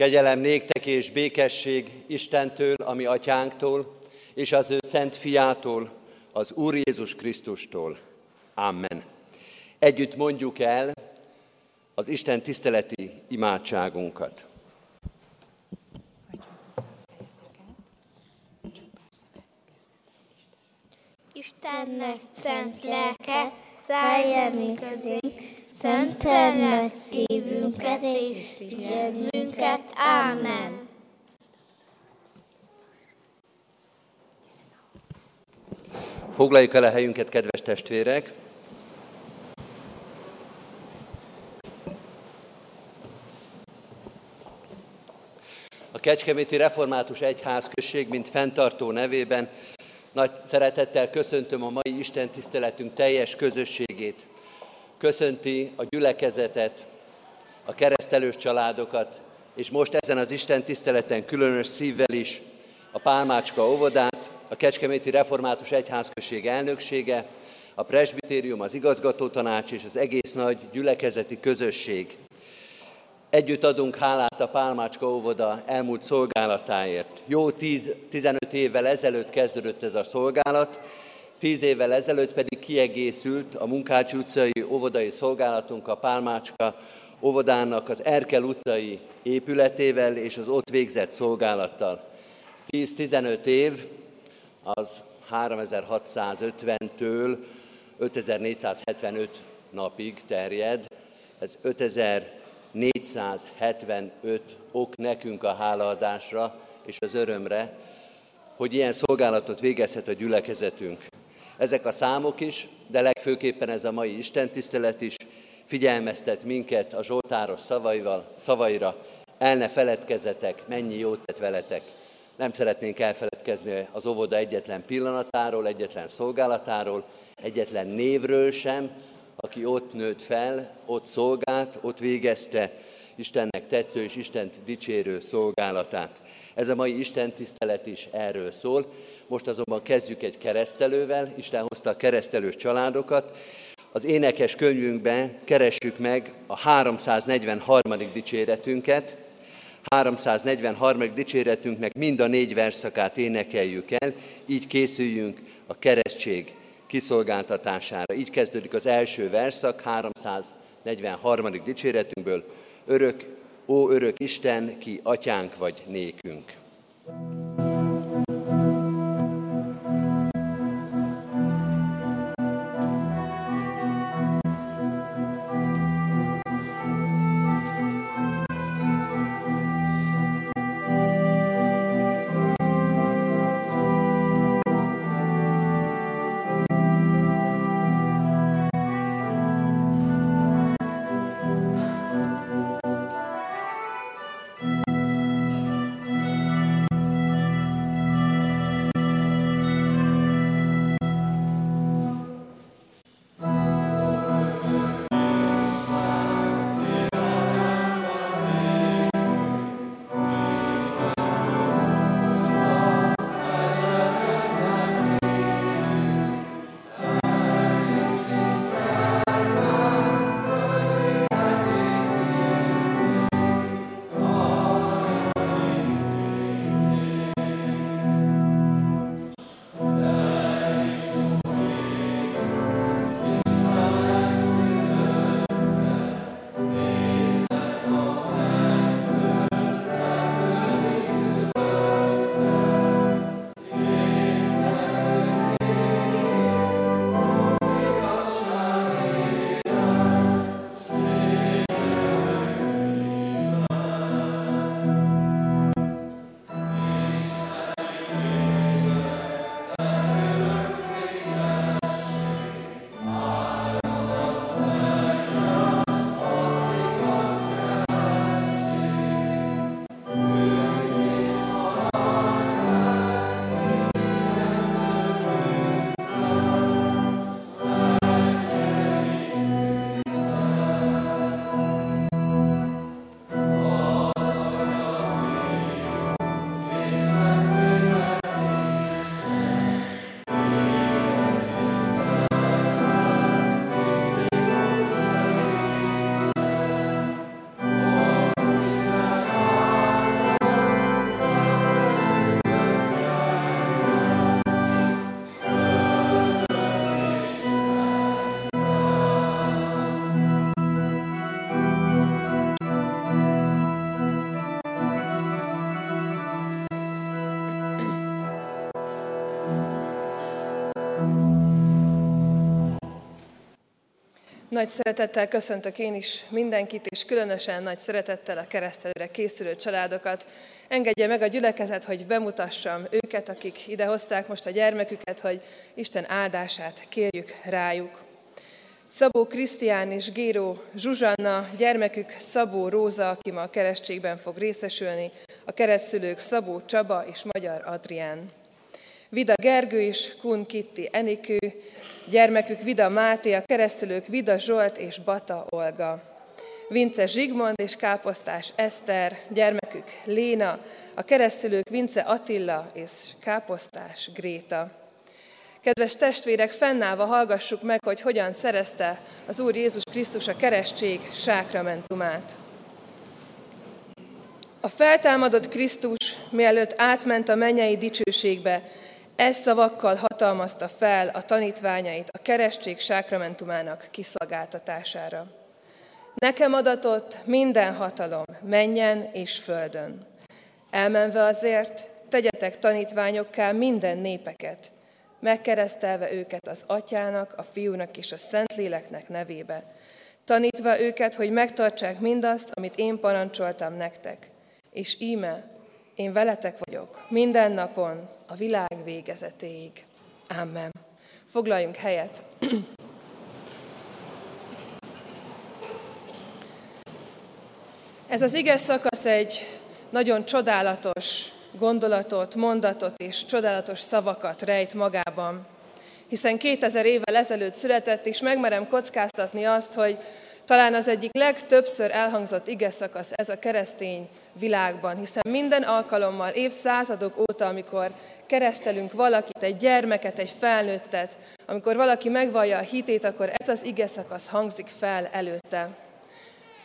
Kegyelem néktek és békesség Istentől, ami atyánktól, és az ő szent fiától, az Úr Jézus Krisztustól. Amen. Együtt mondjuk el az Isten tiszteleti imádságunkat. Istennek szent lelke, szálljon mi közénk, szentel meg szívünket és figyelmünket. Ámen. Foglaljuk el a helyünket, kedves testvérek! A Kecskeméti Református Egyházközség, mint fenntartó nevében nagy szeretettel köszöntöm a mai Isten tiszteletünk teljes közösségét. Köszönti a gyülekezetet, a keresztelős családokat, és most ezen az Isten tiszteleten különös szívvel is a Pálmácska óvodát, a Kecskeméti Református Egyházközség elnöksége, a presbitérium, az igazgatótanács és az egész nagy gyülekezeti közösség. Együtt adunk hálát a Pálmácska óvoda elmúlt szolgálatáért. Jó 10-15 évvel ezelőtt kezdődött ez a szolgálat, 10 évvel ezelőtt pedig kiegészült a Munkács utcai óvodai szolgálatunk a Pálmácska óvodának az Erkel utcai épületével és az ott végzett szolgálattal. 10-15 év az 3650-től 5475 napig terjed. Ez 5475 ok nekünk a hálaadásra és az örömre, hogy ilyen szolgálatot végezhet a gyülekezetünk. Ezek a számok is, de legfőképpen ez a mai istentisztelet is figyelmeztet minket a Zsoltáros szavaival, szavaira, el ne feledkezetek, mennyi jót tett veletek. Nem szeretnénk elfeledkezni az óvoda egyetlen pillanatáról, egyetlen szolgálatáról, egyetlen névről sem, aki ott nőtt fel, ott szolgált, ott végezte Istennek tetsző és Istent dicsérő szolgálatát. Ez a mai Isten tisztelet is erről szól. Most azonban kezdjük egy keresztelővel. Isten hozta a keresztelős családokat. Az énekes könyvünkben keressük meg a 343. dicséretünket. 343. dicséretünknek mind a négy verszakát énekeljük el, így készüljünk a keresztség kiszolgáltatására. Így kezdődik az első verszak, 343. dicséretünkből. Örök, ó örök Isten, ki atyánk vagy nékünk. thank you Nagy szeretettel köszöntök én is mindenkit, és különösen nagy szeretettel a keresztelőre készülő családokat. Engedje meg a gyülekezet, hogy bemutassam őket, akik ide hozták most a gyermeküket, hogy Isten áldását kérjük rájuk. Szabó Krisztián és Géró Zsuzsanna, gyermekük Szabó Róza, aki ma a keresztségben fog részesülni, a keresztülők Szabó Csaba és Magyar Adrián. Vida Gergő és Kun Kitti Enikő, gyermekük Vida Máté, a keresztülők Vida Zsolt és Bata Olga. Vince Zsigmond és Káposztás Eszter, gyermekük Léna, a keresztülők Vince Attila és Káposztás Gréta. Kedves testvérek, fennállva hallgassuk meg, hogy hogyan szerezte az Úr Jézus Krisztus a keresztség sákramentumát. A feltámadott Krisztus, mielőtt átment a mennyei dicsőségbe, ez szavakkal hatalmazta fel a tanítványait a keresztség sákramentumának kiszolgáltatására. Nekem adatott minden hatalom, menjen és földön. Elmenve azért, tegyetek tanítványokká minden népeket, megkeresztelve őket az atyának, a fiúnak és a szentléleknek nevébe, tanítva őket, hogy megtartsák mindazt, amit én parancsoltam nektek. És íme, én veletek vagyok minden napon a világ végezetéig. Amen. Foglaljunk helyet. Ez az ige szakasz egy nagyon csodálatos gondolatot, mondatot és csodálatos szavakat rejt magában. Hiszen 2000 évvel ezelőtt született, és megmerem kockáztatni azt, hogy talán az egyik legtöbbször elhangzott ige szakasz ez a keresztény világban, hiszen minden alkalommal, évszázadok óta, amikor keresztelünk valakit, egy gyermeket, egy felnőttet, amikor valaki megvallja a hitét, akkor ez az ige szakasz hangzik fel előtte.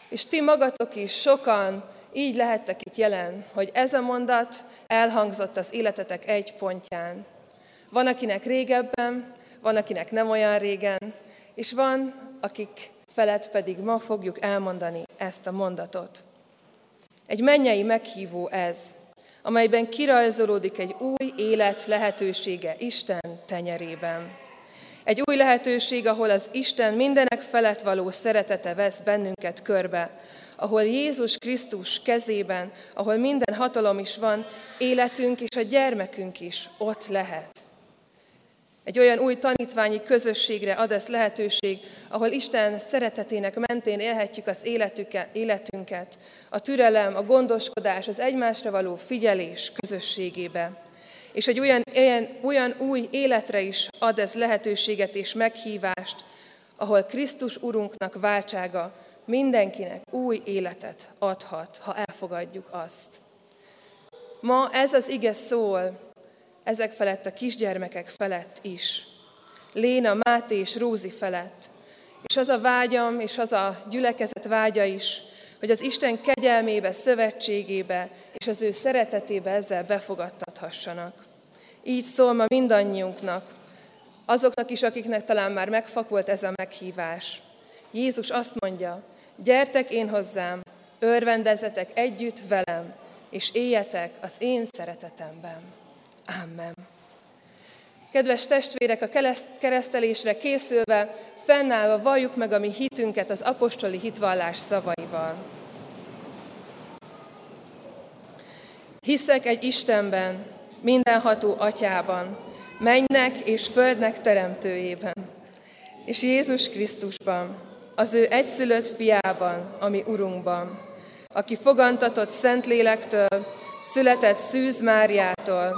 És ti magatok is sokan így lehettek itt jelen, hogy ez a mondat elhangzott az életetek egy pontján. Van, akinek régebben, van, akinek nem olyan régen, és van, akik felett pedig ma fogjuk elmondani ezt a mondatot. Egy mennyei meghívó ez, amelyben kirajzolódik egy új élet lehetősége Isten tenyerében. Egy új lehetőség, ahol az Isten mindenek felett való szeretete vesz bennünket körbe, ahol Jézus Krisztus kezében, ahol minden hatalom is van, életünk és a gyermekünk is ott lehet. Egy olyan új tanítványi közösségre ad ez lehetőség, ahol Isten szeretetének mentén élhetjük az életünket, a türelem, a gondoskodás, az egymásra való figyelés közösségébe. És egy olyan, olyan, olyan új életre is ad ez lehetőséget és meghívást, ahol Krisztus Urunknak váltsága mindenkinek új életet adhat, ha elfogadjuk azt. Ma ez az ige szól ezek felett a kisgyermekek felett is. Léna, Máté és Rózi felett. És az a vágyam, és az a gyülekezet vágya is, hogy az Isten kegyelmébe, szövetségébe és az ő szeretetébe ezzel befogadtathassanak. Így szól ma mindannyiunknak, azoknak is, akiknek talán már megfakult ez a meghívás. Jézus azt mondja, gyertek én hozzám, örvendezetek együtt velem, és éljetek az én szeretetemben. Amen. Kedves testvérek, a keresztelésre készülve, fennállva valljuk meg a mi hitünket az apostoli hitvallás szavaival. Hiszek egy Istenben, mindenható atyában, mennek és földnek teremtőjében, és Jézus Krisztusban, az ő egyszülött fiában, ami Urunkban, aki fogantatott Szentlélektől, született Szűz Máriától,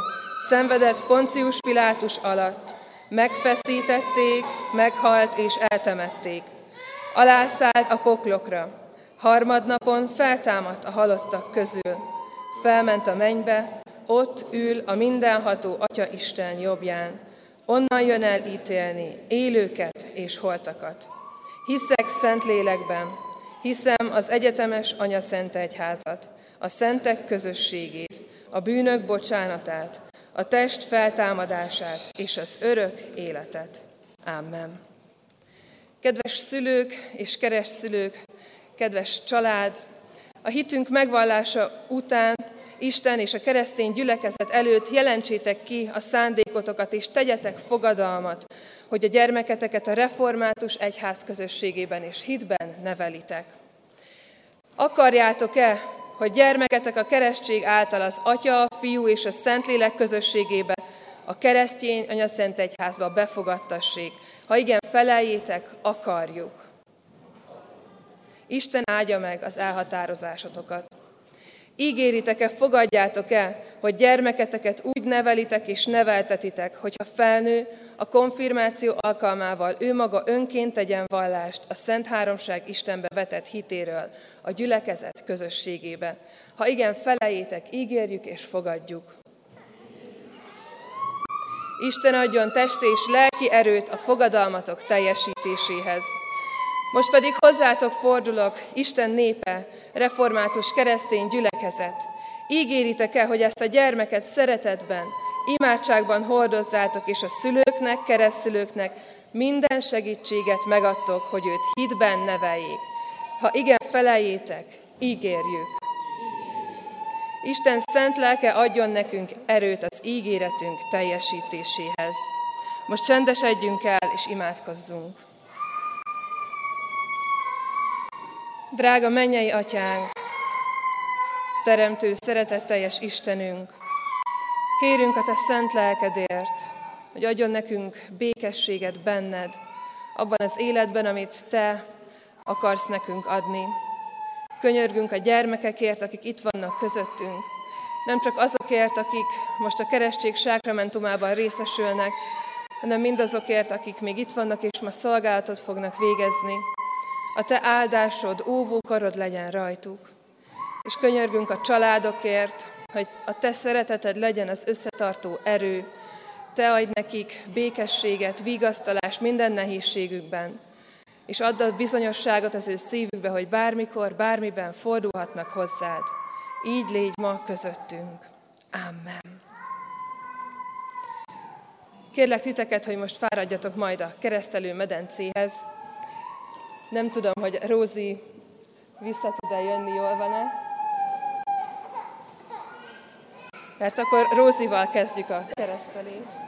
szenvedett Poncius Pilátus alatt, megfeszítették, meghalt és eltemették. Alászállt a poklokra, harmadnapon feltámadt a halottak közül, felment a mennybe, ott ül a mindenható Atya Isten jobbján, onnan jön el ítélni élőket és holtakat. Hiszek szent lélekben, hiszem az egyetemes Anya Szent Egyházat, a szentek közösségét, a bűnök bocsánatát, a test feltámadását és az örök életet. Amen. Kedves szülők és keres szülők, kedves család, a hitünk megvallása után Isten és a keresztény gyülekezet előtt jelentsétek ki a szándékotokat, és tegyetek fogadalmat, hogy a gyermeketeket a református egyház közösségében és hitben nevelitek. Akarjátok-e, hogy gyermeketek a keresztség által az Atya, a Fiú és a Szentlélek közösségébe, a keresztény anyaszent egyházba befogadtassék? Ha igen, feleljétek, akarjuk. Isten áldja meg az elhatározásotokat. Ígéritek-e, fogadjátok-e, hogy gyermeketeket úgy nevelitek és neveltetitek, hogyha felnő, a konfirmáció alkalmával ő maga önként tegyen vallást a Szent Háromság Istenbe vetett hitéről, a gyülekezet közösségébe. Ha igen, felejétek, ígérjük és fogadjuk. Isten adjon testi és lelki erőt a fogadalmatok teljesítéséhez. Most pedig hozzátok fordulok, Isten népe, református keresztény gyülekezet. Ígéritek-e, hogy ezt a gyermeket szeretetben, imádságban hordozzátok, és a szülőknek, keresztülőknek minden segítséget megadtok, hogy őt hitben neveljék. Ha igen, feleljétek, ígérjük. Isten szent lelke adjon nekünk erőt az ígéretünk teljesítéséhez. Most csendesedjünk el, és imádkozzunk. Drága mennyei atyánk, teremtő, szeretetteljes Istenünk, kérünk a Te szent lelkedért, hogy adjon nekünk békességet benned, abban az életben, amit Te akarsz nekünk adni. Könyörgünk a gyermekekért, akik itt vannak közöttünk, nem csak azokért, akik most a keresztség sákramentumában részesülnek, hanem mindazokért, akik még itt vannak és ma szolgálatot fognak végezni. A Te áldásod, óvó karod legyen rajtuk. És könyörgünk a családokért, hogy a Te szereteted legyen az összetartó erő. Te adj nekik békességet, vigasztalást minden nehézségükben, és add a bizonyosságot az ő szívükbe, hogy bármikor, bármiben fordulhatnak hozzád. Így légy ma közöttünk. Amen. Kérlek titeket, hogy most fáradjatok majd a keresztelő medencéhez. Nem tudom, hogy Rózi vissza tud-e jönni, jól van-e? Mert akkor Rózival kezdjük a keresztelést.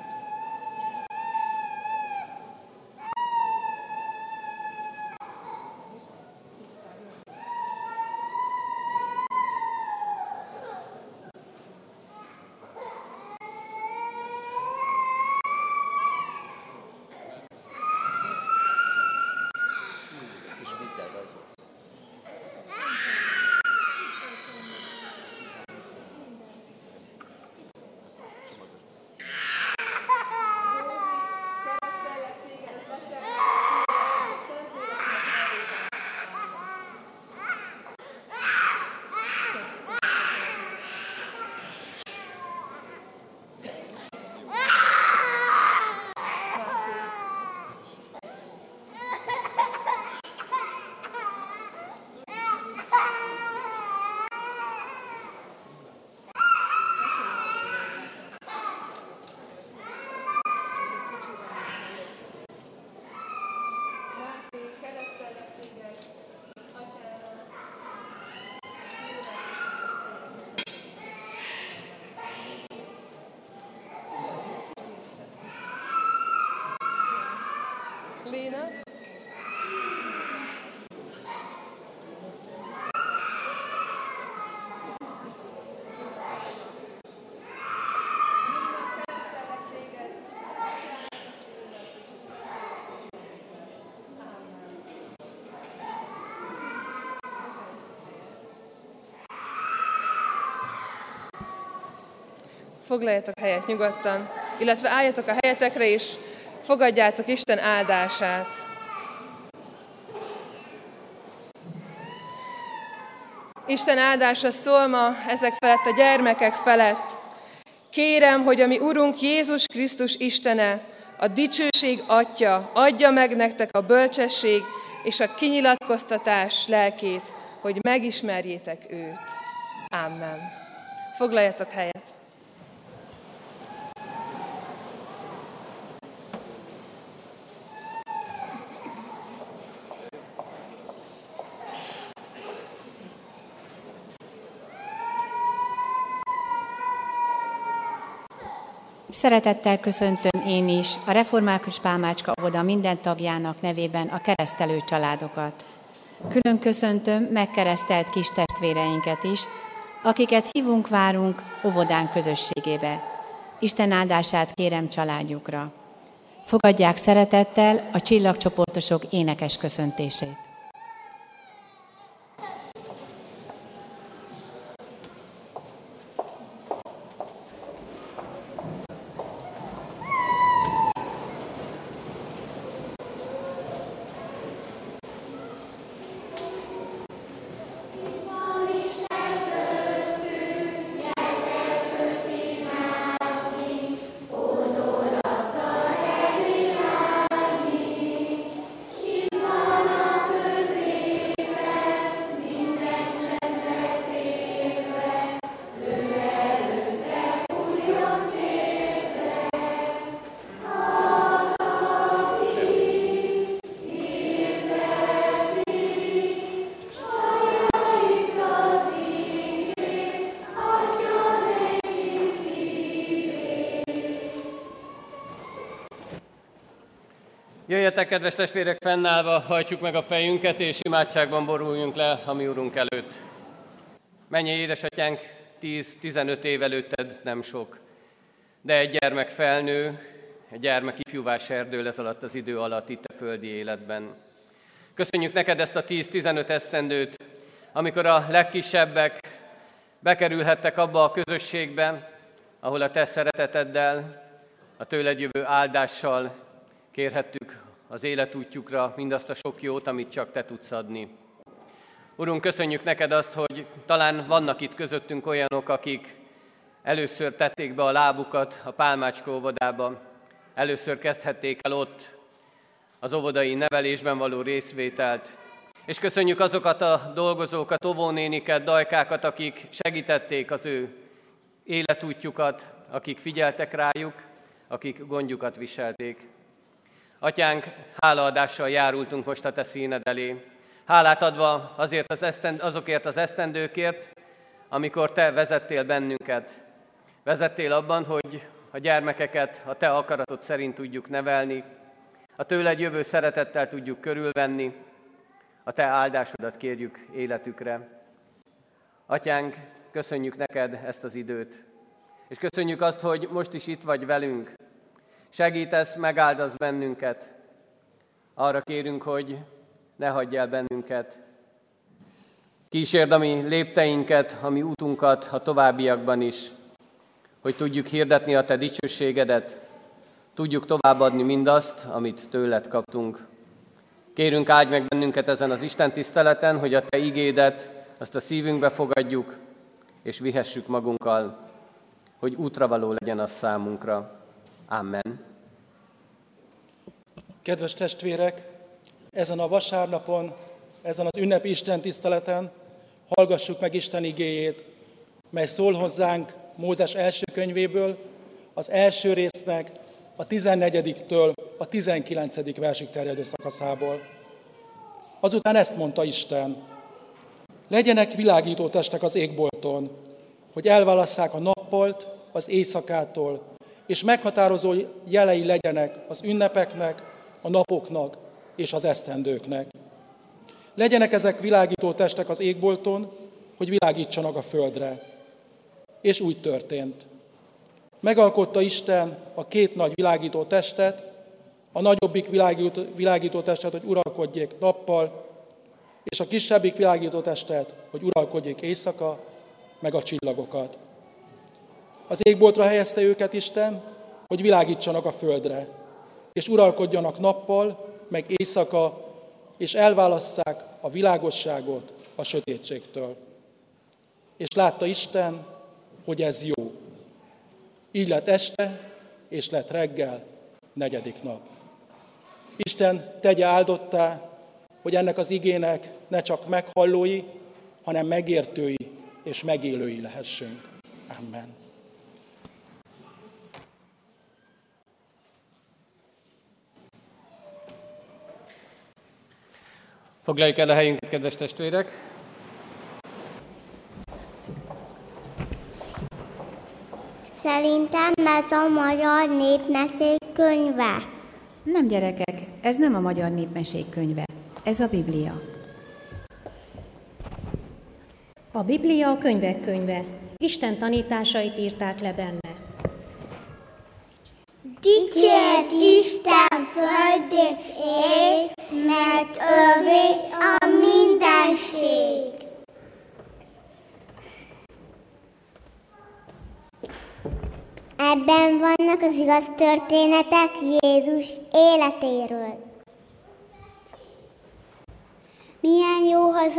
Léna. Foglaljatok helyet nyugodtan, illetve álljatok a helyetekre is, fogadjátok Isten áldását. Isten áldása szól ma ezek felett a gyermekek felett. Kérem, hogy a mi Urunk Jézus Krisztus Istene, a dicsőség Atya, adja meg nektek a bölcsesség és a kinyilatkoztatás lelkét, hogy megismerjétek őt. Amen. Foglaljatok helyet. Szeretettel köszöntöm én is a Református Pálmácska óvoda minden tagjának nevében a keresztelő családokat. Külön köszöntöm megkeresztelt kis testvéreinket is, akiket hívunk, várunk óvodán közösségébe. Isten áldását kérem családjukra. Fogadják szeretettel a csillagcsoportosok énekes köszöntését. Jöjjetek, kedves testvérek, fennállva, hajtsuk meg a fejünket, és imádságban boruljunk le a mi Urunk előtt. Mennyi édesatyánk, 10-15 év előtted nem sok, de egy gyermek felnő, egy gyermek ifjúvás erdő ez alatt az idő alatt itt a földi életben. Köszönjük neked ezt a 10-15 esztendőt, amikor a legkisebbek bekerülhettek abba a közösségbe, ahol a te szereteteddel, a tőled jövő áldással kérhettük az életútjukra mindazt a sok jót, amit csak Te tudsz adni. Urunk, köszönjük neked azt, hogy talán vannak itt közöttünk olyanok, akik először tették be a lábukat a Pálmácska óvodába, először kezdhették el ott az óvodai nevelésben való részvételt, és köszönjük azokat a dolgozókat, óvónéniket, dajkákat, akik segítették az ő életútjukat, akik figyeltek rájuk, akik gondjukat viselték. Atyánk, hálaadással járultunk most a Te színed elé. Hálát adva azért az esztend, azokért az esztendőkért, amikor Te vezettél bennünket. Vezettél abban, hogy a gyermekeket a Te akaratod szerint tudjuk nevelni, a tőled jövő szeretettel tudjuk körülvenni, a Te áldásodat kérjük életükre. Atyánk, köszönjük neked ezt az időt, és köszönjük azt, hogy most is itt vagy velünk, Segítesz, megáldasz bennünket. Arra kérünk, hogy ne hagyj el bennünket. Kísérd a mi lépteinket, a mi útunkat a továbbiakban is, hogy tudjuk hirdetni a Te dicsőségedet, tudjuk továbbadni mindazt, amit tőled kaptunk. Kérünk, áldj meg bennünket ezen az Isten tiszteleten, hogy a Te igédet, azt a szívünkbe fogadjuk, és vihessük magunkkal, hogy útra való legyen az számunkra. Amen. Kedves testvérek, ezen a vasárnapon, ezen az ünnepi Isten tiszteleten hallgassuk meg Isten igéjét, mely szól hozzánk Mózes első könyvéből, az első résznek a 14-től a 19. versig terjedő szakaszából. Azután ezt mondta Isten, legyenek világító testek az égbolton, hogy elválasszák a nappolt az éjszakától, és meghatározó jelei legyenek az ünnepeknek, a napoknak és az esztendőknek. Legyenek ezek világító testek az égbolton, hogy világítsanak a földre. És úgy történt. Megalkotta Isten a két nagy világító testet, a nagyobbik világító, világító testet, hogy uralkodjék nappal, és a kisebbik világító testet, hogy uralkodjék éjszaka, meg a csillagokat. Az égboltra helyezte őket Isten, hogy világítsanak a földre, és uralkodjanak nappal, meg éjszaka, és elválasszák a világosságot a sötétségtől. És látta Isten, hogy ez jó. Így lett este, és lett reggel, negyedik nap. Isten tegye áldottá, hogy ennek az igének ne csak meghallói, hanem megértői és megélői lehessünk. Amen. Foglaljuk el a helyünket, kedves testvérek! Szerintem ez a magyar népmesék könyve. Nem gyerekek, ez nem a magyar népmesék könyve, ez a Biblia. A Biblia a könyvek könyve. Isten tanításait írták le benne. Dicsért Isten föld és ég, mert övé a mindenség. Ebben vannak az igaz történetek Jézus életéről. Milyen jó az,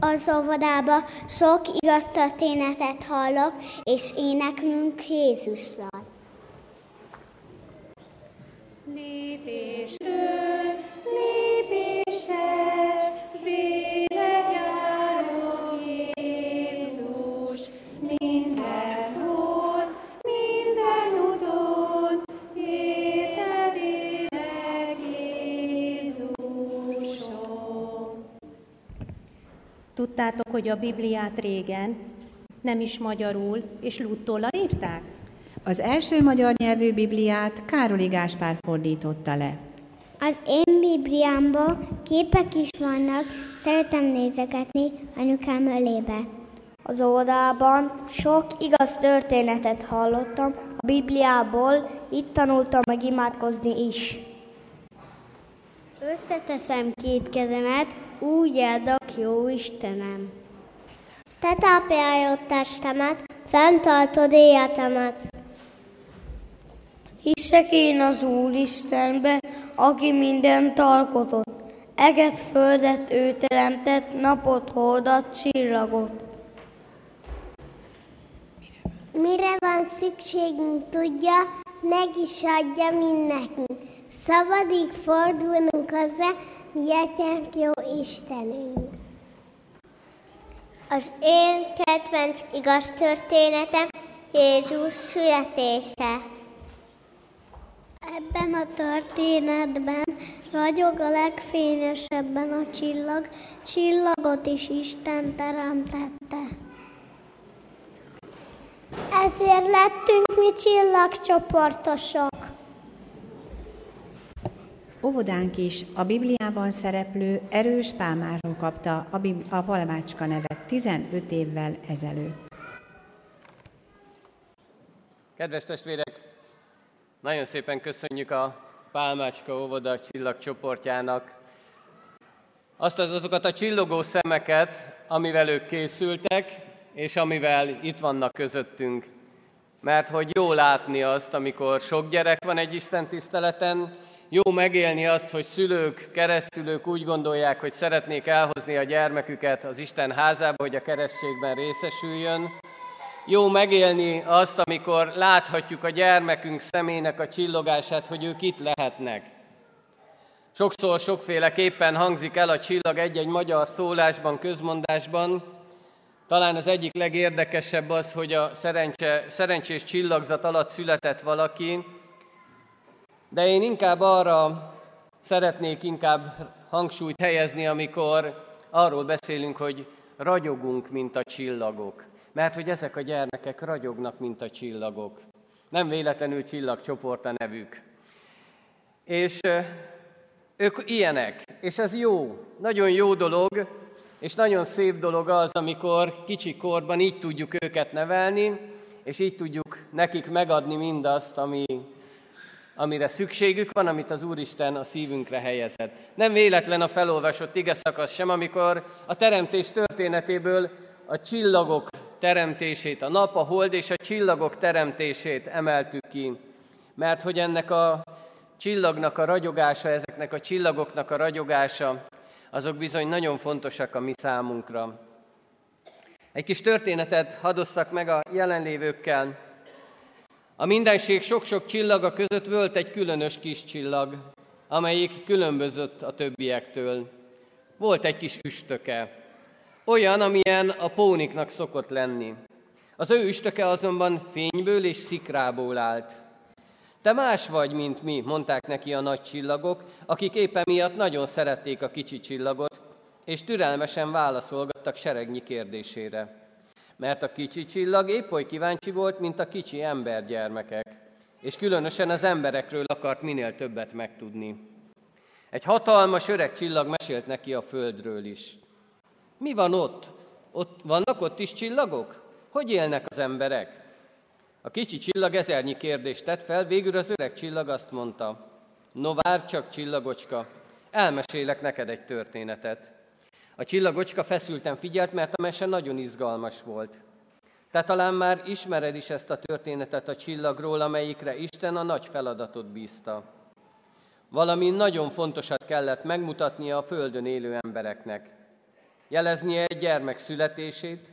az óvodába, sok igaz történetet hallok, és éneklünk Jézusról. Tudtátok, hogy a Bibliát régen nem is magyarul és lúttollal írták? Az első magyar nyelvű Bibliát Károli Gáspár fordította le. Az én Bibliámban képek is vannak, szeretem nézegetni anyukám ölébe. Az óvodában sok igaz történetet hallottam a Bibliából, itt tanultam meg imádkozni is. Összeteszem két kezemet, úgy áldok, jó Istenem. Te tápjálod testemet, fenntartod életemet. Hiszek én az Úristenbe, aki mindent alkotott. Eget, földet ő teremtett, napot, holdat, csillagot. Mire van szükségünk, tudja, meg is adja mindnekünk. Szabadig fordulnunk hozzá, mi atyánk jó Istenünk. Az én kedvenc igaz történetem Jézus születése. Ebben a történetben ragyog a legfényesebben a csillag, csillagot is Isten teremtette. Ezért lettünk mi csillagcsoportosok. Óvodánk is a Bibliában szereplő erős pálmáról kapta a, Bib- a palmácska nevet 15 évvel ezelőtt. Kedves testvérek, nagyon szépen köszönjük a Pálmácska óvoda csillagcsoportjának azt az, azokat a csillogó szemeket, amivel ők készültek, és amivel itt vannak közöttünk. Mert hogy jó látni azt, amikor sok gyerek van egy Isten tiszteleten, jó megélni azt, hogy szülők, keresztülők úgy gondolják, hogy szeretnék elhozni a gyermeküket az Isten házába, hogy a keresztségben részesüljön. Jó megélni azt, amikor láthatjuk a gyermekünk szemének a csillogását, hogy ők itt lehetnek. Sokszor sokféleképpen hangzik el a csillag egy-egy magyar szólásban, közmondásban. Talán az egyik legérdekesebb az, hogy a szerencse, szerencsés csillagzat alatt született valaki, de én inkább arra szeretnék inkább hangsúlyt helyezni, amikor arról beszélünk, hogy ragyogunk, mint a csillagok. Mert hogy ezek a gyermekek ragyognak, mint a csillagok. Nem véletlenül csillagcsoport a nevük. És ők ilyenek, és ez jó, nagyon jó dolog, és nagyon szép dolog az, amikor kicsi korban így tudjuk őket nevelni, és így tudjuk nekik megadni mindazt, ami, amire szükségük van, amit az Úristen a szívünkre helyezett. Nem véletlen a felolvasott ige szakasz sem, amikor a teremtés történetéből a csillagok teremtését, a nap, a hold és a csillagok teremtését emeltük ki. Mert hogy ennek a csillagnak a ragyogása, ezeknek a csillagoknak a ragyogása, azok bizony nagyon fontosak a mi számunkra. Egy kis történetet hadosszak meg a jelenlévőkkel. A mindenség sok-sok csillaga között volt egy különös kis csillag, amelyik különbözött a többiektől. Volt egy kis üstöke, olyan, amilyen a póniknak szokott lenni. Az ő üstöke azonban fényből és szikrából állt. Te más vagy, mint mi, mondták neki a nagy csillagok, akik éppen miatt nagyon szerették a kicsi csillagot, és türelmesen válaszolgattak seregnyi kérdésére. Mert a kicsi csillag épp oly kíváncsi volt, mint a kicsi embergyermekek, és különösen az emberekről akart minél többet megtudni. Egy hatalmas öreg csillag mesélt neki a földről is. Mi van ott? ott? Vannak ott is csillagok? Hogy élnek az emberek? A kicsi csillag ezernyi kérdést tett fel, végül az öreg csillag azt mondta, no vár csak csillagocska, elmesélek neked egy történetet. A csillagocska feszülten figyelt, mert a mese nagyon izgalmas volt. Te talán már ismered is ezt a történetet a csillagról, amelyikre Isten a nagy feladatot bízta. Valami nagyon fontosat kellett megmutatnia a Földön élő embereknek. Jeleznie egy gyermek születését,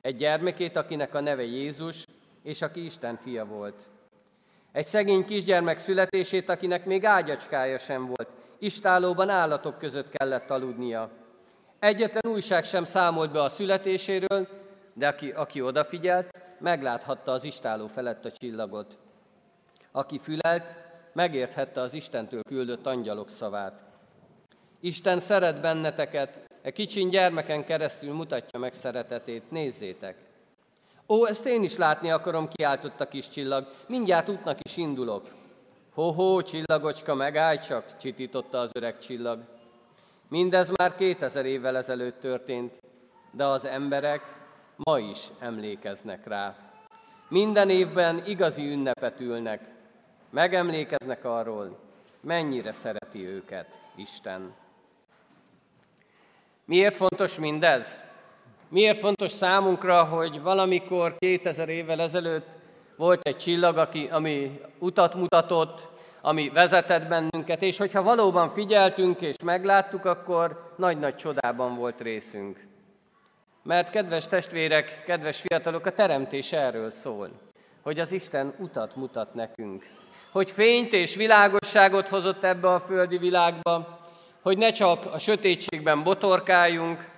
egy gyermekét, akinek a neve Jézus, és aki Isten fia volt. Egy szegény kisgyermek születését, akinek még ágyacskája sem volt, istálóban állatok között kellett aludnia. Egyetlen újság sem számolt be a születéséről, de aki, aki odafigyelt, megláthatta az istáló felett a csillagot. Aki fülelt, megérthette az Istentől küldött angyalok szavát. Isten szeret benneteket, e kicsin gyermeken keresztül mutatja meg szeretetét, nézzétek! Ó, ezt én is látni akarom, kiáltott a kis csillag, mindjárt útnak is indulok. Ho-ho, csillagocska, megállj csak, csitította az öreg csillag. Mindez már kétezer évvel ezelőtt történt, de az emberek ma is emlékeznek rá. Minden évben igazi ünnepet ülnek, megemlékeznek arról, mennyire szereti őket Isten. Miért fontos mindez? Miért fontos számunkra, hogy valamikor 2000 évvel ezelőtt volt egy csillag, aki, ami utat mutatott, ami vezetett bennünket, és hogyha valóban figyeltünk és megláttuk, akkor nagy-nagy csodában volt részünk. Mert kedves testvérek, kedves fiatalok, a teremtés erről szól, hogy az Isten utat mutat nekünk, hogy fényt és világosságot hozott ebbe a földi világba, hogy ne csak a sötétségben botorkáljunk,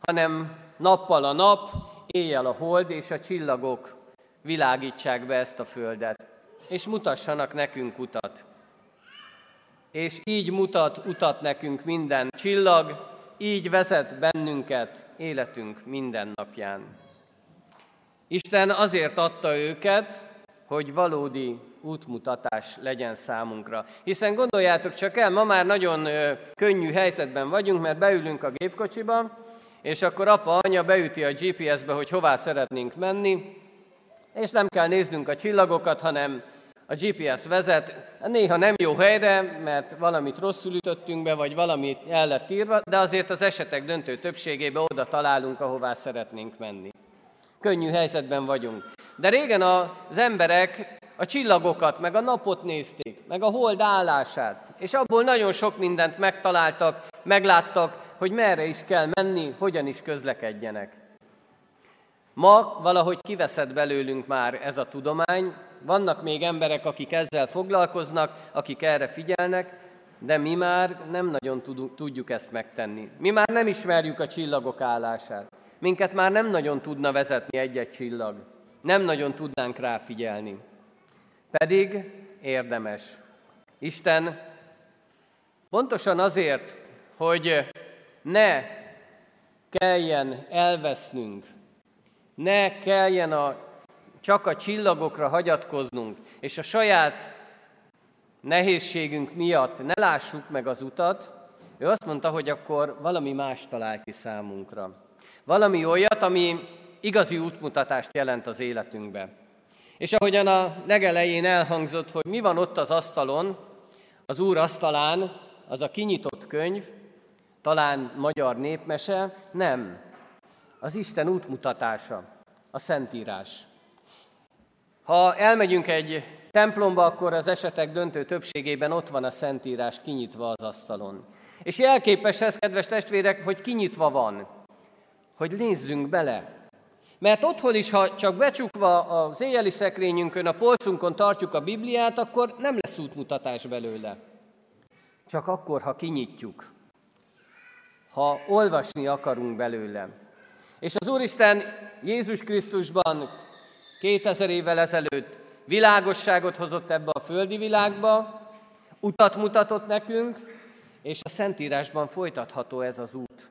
hanem nappal a nap, éjjel a hold és a csillagok világítsák be ezt a földet, és mutassanak nekünk utat. És így mutat utat nekünk minden csillag, így vezet bennünket életünk minden napján. Isten azért adta őket, hogy valódi útmutatás legyen számunkra. Hiszen gondoljátok csak el, ma már nagyon könnyű helyzetben vagyunk, mert beülünk a gépkocsiba, és akkor apa, anya beüti a GPS-be, hogy hová szeretnénk menni, és nem kell néznünk a csillagokat, hanem a GPS vezet, néha nem jó helyre, mert valamit rosszul ütöttünk be, vagy valamit el lett írva, de azért az esetek döntő többségében oda találunk, ahová szeretnénk menni. Könnyű helyzetben vagyunk. De régen az emberek a csillagokat, meg a napot nézték, meg a hold állását, és abból nagyon sok mindent megtaláltak, megláttak, hogy merre is kell menni, hogyan is közlekedjenek. Ma valahogy kiveszed belőlünk már ez a tudomány, vannak még emberek, akik ezzel foglalkoznak, akik erre figyelnek, de mi már nem nagyon tudjuk ezt megtenni. Mi már nem ismerjük a csillagok állását. Minket már nem nagyon tudna vezetni egy-egy csillag. Nem nagyon tudnánk rá figyelni. Pedig érdemes. Isten pontosan azért, hogy ne kelljen elvesznünk, ne kelljen a, csak a csillagokra hagyatkoznunk, és a saját nehézségünk miatt ne lássuk meg az utat, ő azt mondta, hogy akkor valami más talál ki számunkra. Valami olyat, ami igazi útmutatást jelent az életünkbe. És ahogyan a legelején elhangzott, hogy mi van ott az asztalon, az Úr asztalán, az a kinyitott könyv, talán magyar népmese, nem. Az Isten útmutatása, a Szentírás. Ha elmegyünk egy templomba, akkor az esetek döntő többségében ott van a Szentírás kinyitva az asztalon. És jelképes ez, kedves testvérek, hogy kinyitva van, hogy nézzünk bele. Mert otthon is, ha csak becsukva az éjjeli szekrényünkön, a polcunkon tartjuk a Bibliát, akkor nem lesz útmutatás belőle. Csak akkor, ha kinyitjuk, ha olvasni akarunk belőle. És az Úristen Jézus Krisztusban 2000 évvel ezelőtt világosságot hozott ebbe a földi világba, utat mutatott nekünk, és a Szentírásban folytatható ez az út.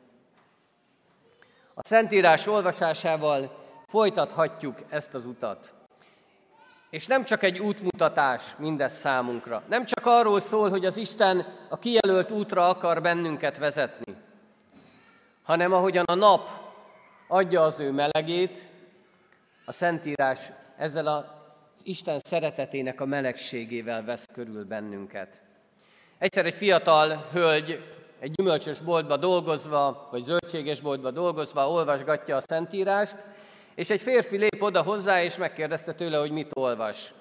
A Szentírás olvasásával folytathatjuk ezt az utat. És nem csak egy útmutatás mindez számunkra. Nem csak arról szól, hogy az Isten a kijelölt útra akar bennünket vezetni, hanem ahogyan a nap adja az ő melegét, a Szentírás ezzel az Isten szeretetének a melegségével vesz körül bennünket. Egyszer egy fiatal hölgy egy gyümölcsös boltba dolgozva, vagy zöldséges boltba dolgozva olvasgatja a Szentírást, és egy férfi lép oda hozzá, és megkérdezte tőle, hogy mit olvas.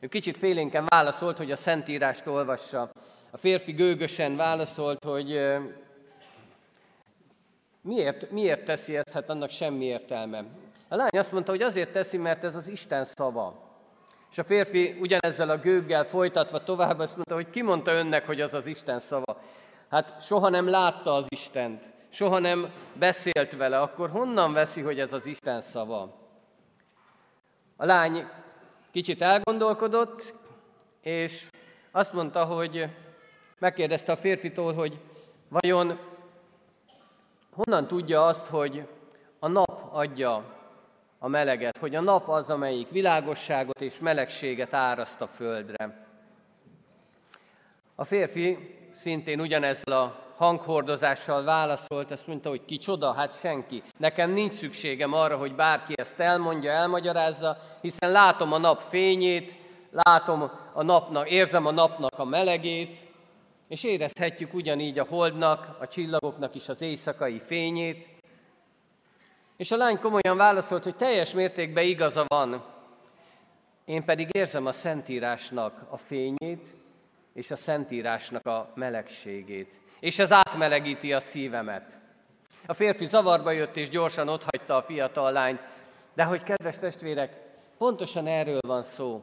Ő kicsit félénken válaszolt, hogy a Szentírást olvassa. A férfi gőgösen válaszolt, hogy miért, miért teszi ezt, hát annak semmi értelme. A lány azt mondta, hogy azért teszi, mert ez az Isten szava. És a férfi ugyanezzel a gőggel folytatva tovább azt mondta, hogy ki mondta önnek, hogy az az Isten szava. Hát soha nem látta az Istent, soha nem beszélt vele, akkor honnan veszi, hogy ez az Isten szava? A lány kicsit elgondolkodott, és azt mondta, hogy megkérdezte a férfitól, hogy vajon honnan tudja azt, hogy a nap adja a meleget, hogy a nap az, amelyik világosságot és melegséget áraszt a földre. A férfi szintén ugyanezzel a hanghordozással válaszolt, azt mondta, hogy ki csoda, hát senki. Nekem nincs szükségem arra, hogy bárki ezt elmondja, elmagyarázza, hiszen látom a nap fényét, látom a napnak, érzem a napnak a melegét, és érezhetjük ugyanígy a holdnak, a csillagoknak is az éjszakai fényét. És a lány komolyan válaszolt, hogy teljes mértékben igaza van, én pedig érzem a Szentírásnak a fényét, és a Szentírásnak a melegségét. És ez átmelegíti a szívemet. A férfi zavarba jött, és gyorsan otthagyta a fiatal lányt. De hogy kedves testvérek, pontosan erről van szó,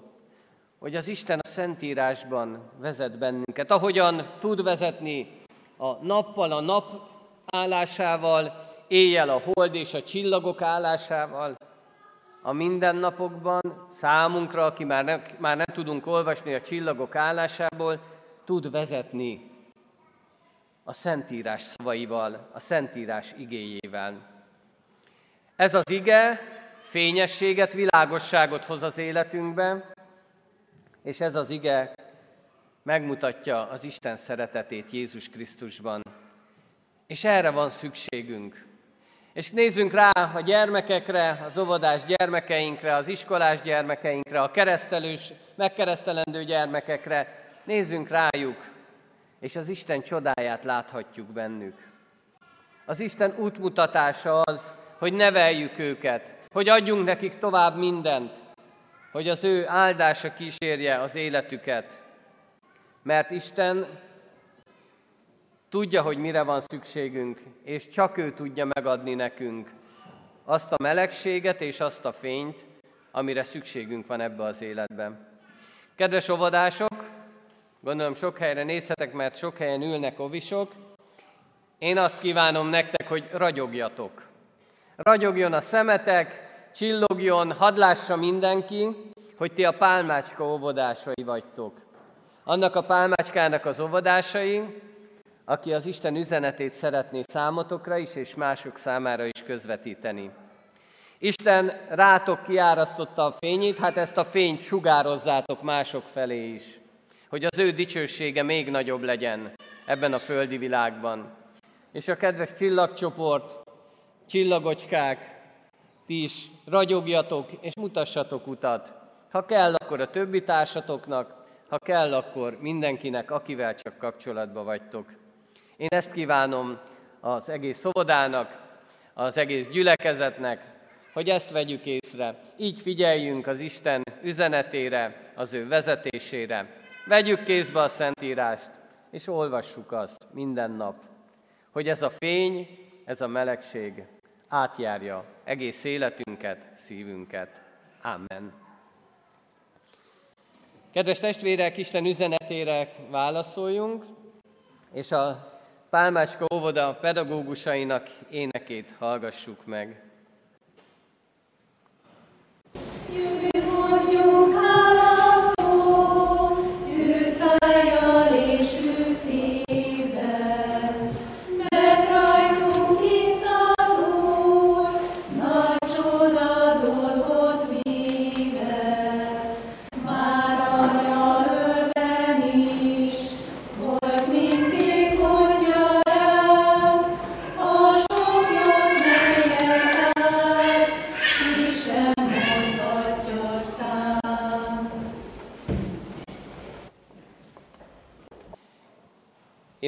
hogy az Isten a Szentírásban vezet bennünket. Ahogyan tud vezetni a nappal, a nap állásával, éjjel a hold és a csillagok állásával, a mindennapokban számunkra, aki már nem, már nem tudunk olvasni a csillagok állásából, tud vezetni a Szentírás szavaival, a Szentírás igéjével. Ez az ige fényességet, világosságot hoz az életünkbe, és ez az ige megmutatja az Isten szeretetét Jézus Krisztusban. És erre van szükségünk. És nézzünk rá a gyermekekre, az óvodás gyermekeinkre, az iskolás gyermekeinkre, a keresztelős, megkeresztelendő gyermekekre. Nézzünk rájuk, és az Isten csodáját láthatjuk bennük. Az Isten útmutatása az, hogy neveljük őket, hogy adjunk nekik tovább mindent, hogy az ő áldása kísérje az életüket. Mert Isten Tudja, hogy mire van szükségünk, és csak ő tudja megadni nekünk azt a melegséget és azt a fényt, amire szükségünk van ebbe az életben. Kedves óvodások, gondolom sok helyre nézhetek, mert sok helyen ülnek ovisok. Én azt kívánom nektek, hogy ragyogjatok. Ragyogjon a szemetek, csillogjon, hadd lássa mindenki, hogy ti a pálmácska óvodásai vagytok. Annak a pálmácskának az óvodásai, aki az Isten üzenetét szeretné számotokra is, és mások számára is közvetíteni. Isten rátok kiárasztotta a fényét, hát ezt a fényt sugározzátok mások felé is, hogy az ő dicsősége még nagyobb legyen ebben a földi világban. És a kedves csillagcsoport, csillagocskák, ti is ragyogjatok és mutassatok utat. Ha kell, akkor a többi társatoknak, ha kell, akkor mindenkinek, akivel csak kapcsolatban vagytok. Én ezt kívánom az egész szobodának, az egész gyülekezetnek, hogy ezt vegyük észre. Így figyeljünk az Isten üzenetére, az ő vezetésére. Vegyük kézbe a Szentírást, és olvassuk azt minden nap, hogy ez a fény, ez a melegség átjárja egész életünket, szívünket. Amen. Kedves testvérek, Isten üzenetére válaszoljunk, és a Pálmácska óvoda pedagógusainak énekét hallgassuk meg. Meg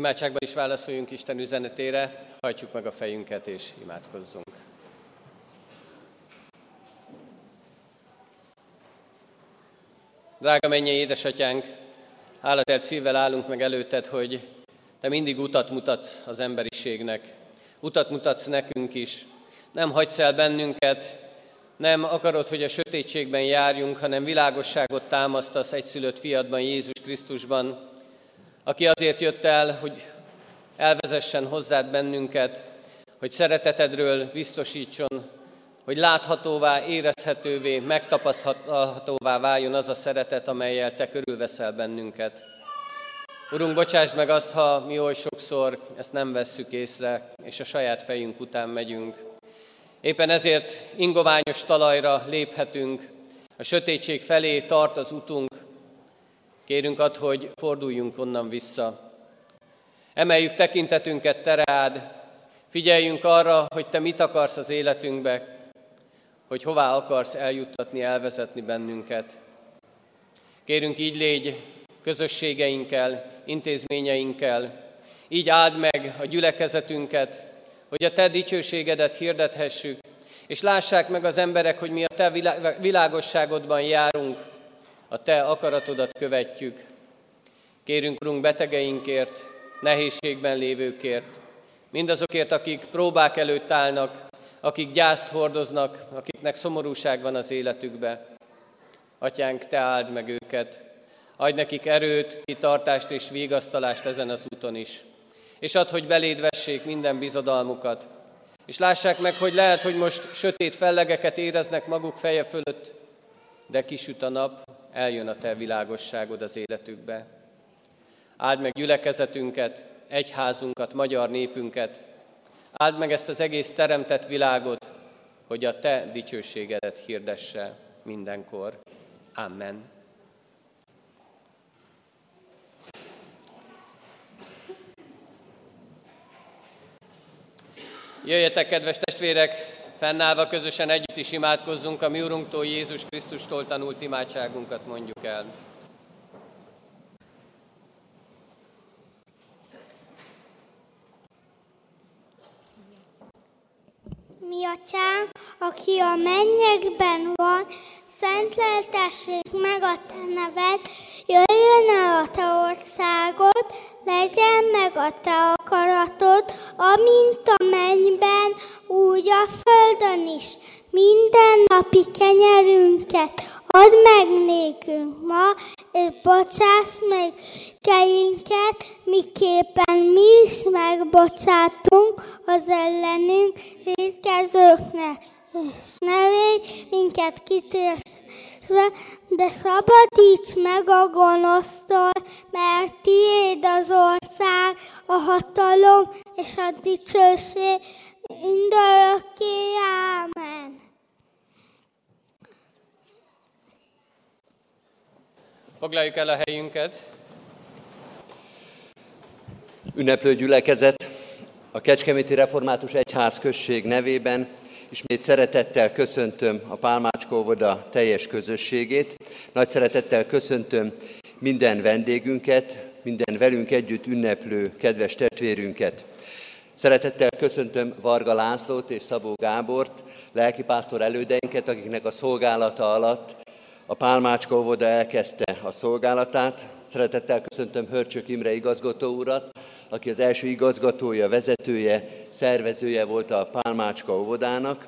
Imádságban is válaszoljunk Isten üzenetére, hajtsuk meg a fejünket és imádkozzunk. Drága mennyei édesatyánk, hálatelt szívvel állunk meg előtted, hogy te mindig utat mutatsz az emberiségnek. Utat mutatsz nekünk is. Nem hagysz el bennünket, nem akarod, hogy a sötétségben járjunk, hanem világosságot támasztasz egyszülött fiadban, Jézus Krisztusban, aki azért jött el, hogy elvezessen hozzád bennünket, hogy szeretetedről biztosítson, hogy láthatóvá, érezhetővé, megtapasztalhatóvá váljon az a szeretet, amelyel Te körülveszel bennünket. Urunk, bocsáss meg azt, ha mi oly sokszor ezt nem vesszük észre, és a saját fejünk után megyünk. Éppen ezért ingoványos talajra léphetünk, a sötétség felé tart az utunk, Kérünk ad, hogy forduljunk onnan vissza. Emeljük tekintetünket terád, figyeljünk arra, hogy Te mit akarsz az életünkbe, hogy hová akarsz eljuttatni, elvezetni bennünket. Kérünk így légy közösségeinkkel, intézményeinkkel, így áld meg a gyülekezetünket, hogy a Te dicsőségedet hirdethessük, és lássák meg az emberek, hogy mi a Te világosságodban járunk, a Te akaratodat követjük. Kérünk, Urunk, betegeinkért, nehézségben lévőkért, mindazokért, akik próbák előtt állnak, akik gyászt hordoznak, akiknek szomorúság van az életükbe. Atyánk, Te áld meg őket, adj nekik erőt, kitartást és vigasztalást ezen az úton is. És add, hogy beléd vessék minden bizodalmukat. És lássák meg, hogy lehet, hogy most sötét fellegeket éreznek maguk feje fölött, de kisüt a nap, eljön a Te világosságod az életükbe. Áld meg gyülekezetünket, egyházunkat, magyar népünket, áld meg ezt az egész teremtett világot, hogy a Te dicsőségedet hirdesse mindenkor. Amen. Jöjjetek, kedves testvérek, Fennállva közösen együtt is imádkozzunk, a mi Urunktól, Jézus Krisztustól tanult imádságunkat mondjuk el. Mi atyánk, aki a mennyekben van, szentleltessék meg a te neved, jöjjön el a te országod, legyen meg a te akaratod, amint a mennyben, úgy a földön is. Minden napi kenyerünket add meg nékünk ma, és bocsáss meg keinket, miképpen mi is megbocsátunk az ellenünk védkezőknek. És ne védj minket kitérszve, de szabadíts meg a gonosztól, mert tiéd az ország, a hatalom és a dicsőség mindörökké. Ámen. Foglaljuk el a helyünket. Ünneplő gyülekezet, a Kecskeméti Református Egyház község nevében Ismét szeretettel köszöntöm a Pálmácska óvoda teljes közösségét. Nagy szeretettel köszöntöm minden vendégünket, minden velünk együtt ünneplő kedves testvérünket. Szeretettel köszöntöm Varga Lászlót és Szabó Gábort, lelkipásztor elődeinket, akiknek a szolgálata alatt a Pálmácska óvoda elkezdte a szolgálatát. Szeretettel köszöntöm Hörcsök Imre igazgató urat, aki az első igazgatója, vezetője, szervezője volt a Pálmácska óvodának.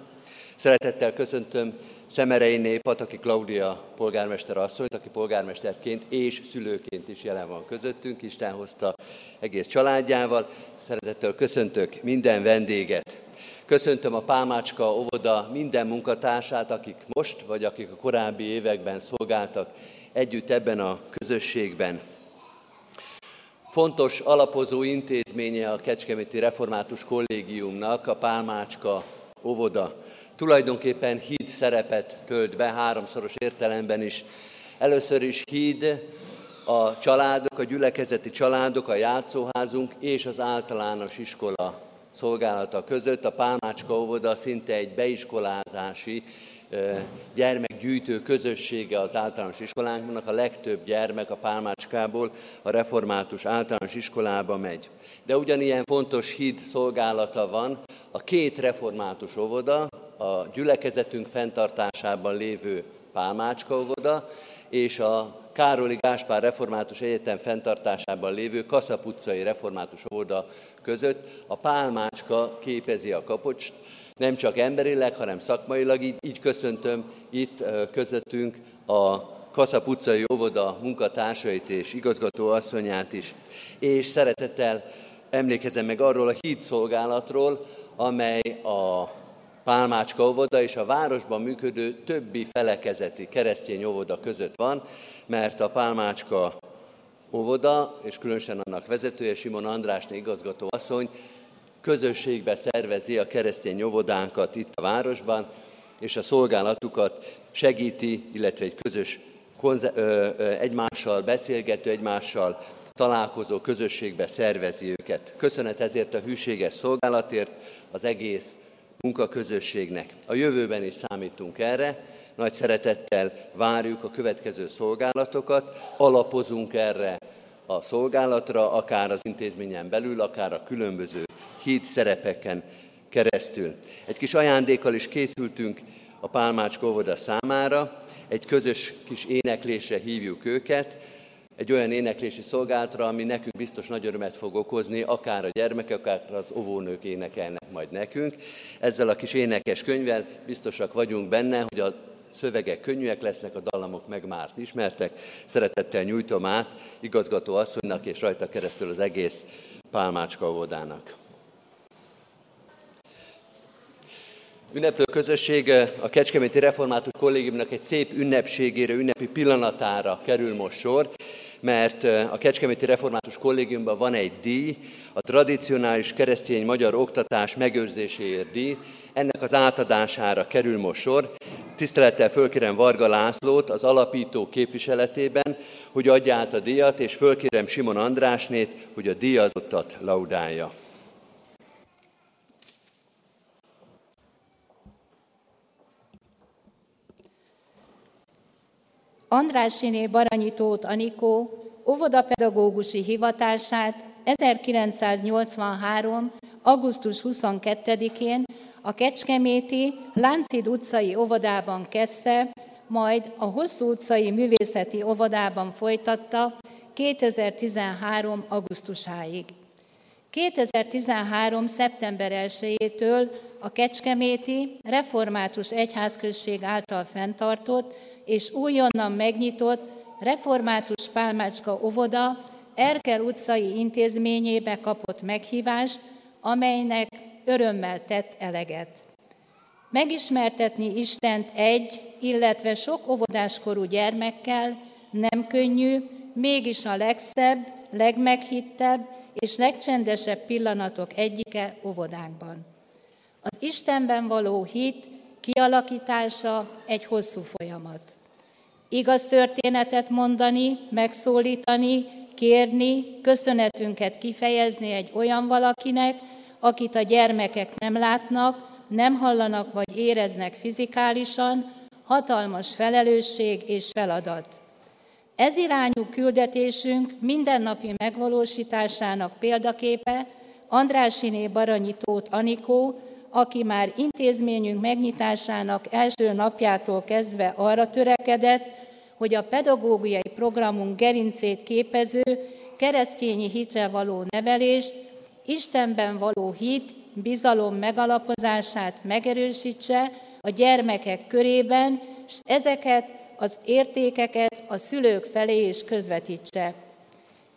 Szeretettel köszöntöm Szemerei népat, aki Klaudia polgármester asszonyt, aki polgármesterként és szülőként is jelen van közöttünk, Isten hozta egész családjával. Szeretettel köszöntök minden vendéget. Köszöntöm a Pálmácska óvoda minden munkatársát, akik most, vagy akik a korábbi években szolgáltak együtt ebben a közösségben. Fontos alapozó intézménye a Kecskeméti Református Kollégiumnak a Pálmácska óvoda. Tulajdonképpen híd szerepet tölt be háromszoros értelemben is. Először is híd a családok, a gyülekezeti családok, a játszóházunk és az általános iskola szolgálata között. A Pálmácska óvoda szinte egy beiskolázási gyermekgyűjtő közössége az általános iskolánknak. A legtöbb gyermek a Pálmácskából a református általános iskolába megy. De ugyanilyen fontos híd szolgálata van a két református óvoda, a gyülekezetünk fenntartásában lévő Pálmácska óvoda, és a Károli Gáspár Református Egyetem fenntartásában lévő Kaszap utcai Református óvoda között a Pálmácska képezi a kapocs, nem csak emberileg, hanem szakmailag. Így, így köszöntöm itt közöttünk a Kaszap utcai óvoda munkatársait és igazgató asszonyát is. És szeretettel emlékezem meg arról a híd szolgálatról, amely a Pálmácska óvoda és a városban működő többi felekezeti keresztény óvoda között van, mert a Pálmácska óvoda, és különösen annak vezetője Simon Andrásné igazgató asszony közösségbe szervezi a keresztény óvodánkat itt a városban, és a szolgálatukat segíti, illetve egy közös egymással beszélgető, egymással találkozó közösségbe szervezi őket. Köszönet ezért a hűséges szolgálatért az egész munkaközösségnek. A jövőben is számítunk erre, nagy szeretettel várjuk a következő szolgálatokat, alapozunk erre a szolgálatra, akár az intézményen belül, akár a különböző híd szerepeken keresztül. Egy kis ajándékkal is készültünk a Pálmács Óvoda számára, egy közös kis éneklésre hívjuk őket, egy olyan éneklési szolgálatra, ami nekünk biztos nagy örömet fog okozni, akár a gyermekek, akár az óvónők énekelnek majd nekünk. Ezzel a kis énekes könyvvel biztosak vagyunk benne, hogy a szövegek könnyűek lesznek, a dallamok meg már ismertek. Szeretettel nyújtom át igazgató asszonynak és rajta keresztül az egész Pálmácska óvodának. Ünneplő közösség a Kecskeméti Református Kollégiumnak egy szép ünnepségére, ünnepi pillanatára kerül most sor, mert a Kecskeméti Református Kollégiumban van egy díj, a tradicionális keresztény magyar oktatás megőrzéséért díj. Ennek az átadására kerül most sor. Tisztelettel fölkérem Varga Lászlót az alapító képviseletében, hogy adja át a díjat, és fölkérem Simon Andrásnét, hogy a díjazottat laudálja. Andrásiné Baranyi Tóth Anikó óvodapedagógusi hivatását 1983. augusztus 22-én a Kecskeméti Láncid utcai óvodában kezdte, majd a Hosszú utcai művészeti óvodában folytatta 2013. augusztusáig. 2013. szeptember 1-től a Kecskeméti Református Egyházközség által fenntartott és újonnan megnyitott Református Pálmácska óvoda Erkel utcai intézményébe kapott meghívást, amelynek örömmel tett eleget. Megismertetni Istent egy, illetve sok óvodáskorú gyermekkel nem könnyű, mégis a legszebb, legmeghittebb és legcsendesebb pillanatok egyike óvodánkban. Az Istenben való hit kialakítása egy hosszú folyamat. Igaz történetet mondani, megszólítani, kérni, köszönetünket kifejezni egy olyan valakinek, akit a gyermekek nem látnak, nem hallanak vagy éreznek fizikálisan, hatalmas felelősség és feladat. Ez irányú küldetésünk mindennapi megvalósításának példaképe Andrásiné Baranyi Tóth Anikó, aki már intézményünk megnyitásának első napjától kezdve arra törekedett, hogy a pedagógiai programunk gerincét képező keresztényi hitre való nevelést, Istenben való hit, bizalom megalapozását megerősítse a gyermekek körében, és ezeket az értékeket a szülők felé is közvetítse.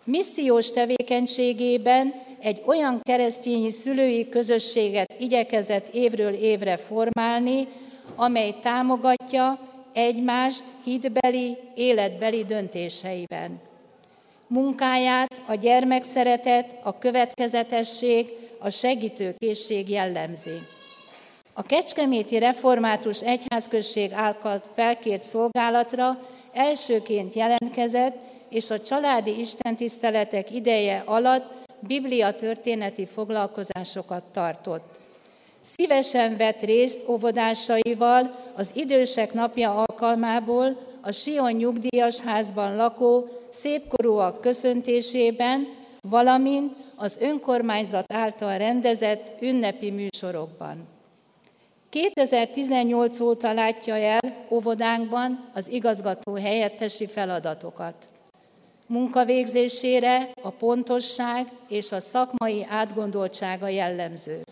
Missziós tevékenységében egy olyan keresztényi szülői közösséget igyekezett évről évre formálni, amely támogatja egymást hitbeli, életbeli döntéseiben. Munkáját a gyermekszeretet, a következetesség, a segítőkészség jellemzi. A Kecskeméti Református Egyházközség által felkért szolgálatra elsőként jelentkezett, és a családi istentiszteletek ideje alatt Biblia történeti foglalkozásokat tartott. Szívesen vett részt óvodásaival az idősek napja alkalmából a Sion nyugdíjas házban lakó szépkorúak köszöntésében, valamint az önkormányzat által rendezett ünnepi műsorokban. 2018 óta látja el óvodánkban az igazgató helyettesi feladatokat. Munkavégzésére a pontosság és a szakmai átgondoltsága jellemző.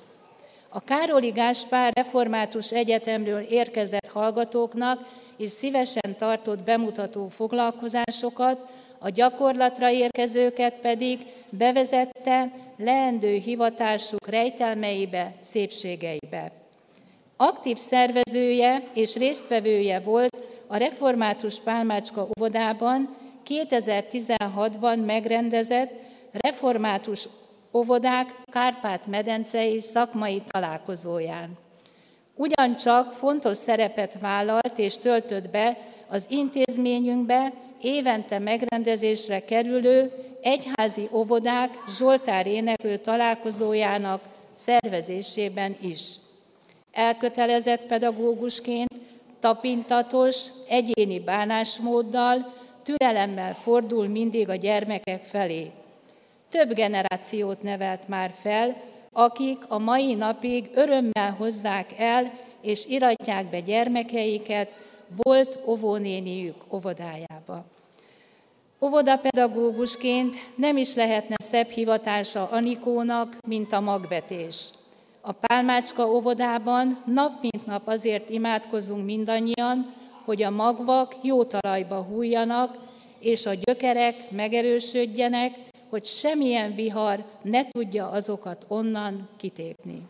A Károli Gáspár Református Egyetemről érkezett hallgatóknak és szívesen tartott bemutató foglalkozásokat, a gyakorlatra érkezőket pedig bevezette leendő hivatásuk rejtelmeibe, szépségeibe. Aktív szervezője és résztvevője volt a Református Pálmácska óvodában 2016-ban megrendezett Református óvodák Kárpát-medencei szakmai találkozóján. Ugyancsak fontos szerepet vállalt és töltött be az intézményünkbe évente megrendezésre kerülő egyházi óvodák Zsoltár éneklő találkozójának szervezésében is. Elkötelezett pedagógusként tapintatos, egyéni bánásmóddal, türelemmel fordul mindig a gyermekek felé. Több generációt nevelt már fel, akik a mai napig örömmel hozzák el és iratják be gyermekeiket volt óvónéniük óvodájába. Óvodapedagógusként nem is lehetne szebb hivatása Anikónak, mint a magvetés. A Pálmácska óvodában nap mint nap azért imádkozunk mindannyian, hogy a magvak jó talajba hújjanak, és a gyökerek megerősödjenek, hogy semmilyen vihar ne tudja azokat onnan kitépni.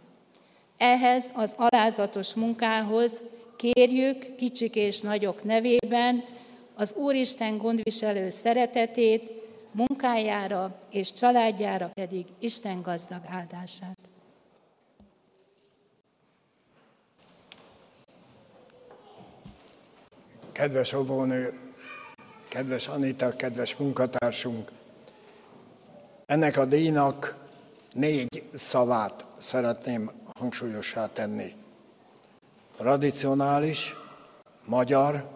Ehhez az alázatos munkához kérjük kicsik és nagyok nevében az Úristen gondviselő szeretetét, munkájára és családjára pedig Isten gazdag áldását. Kedves óvónő, kedves Anita, kedves munkatársunk, ennek a díjnak négy szavát szeretném hangsúlyossá tenni. Tradicionális, magyar,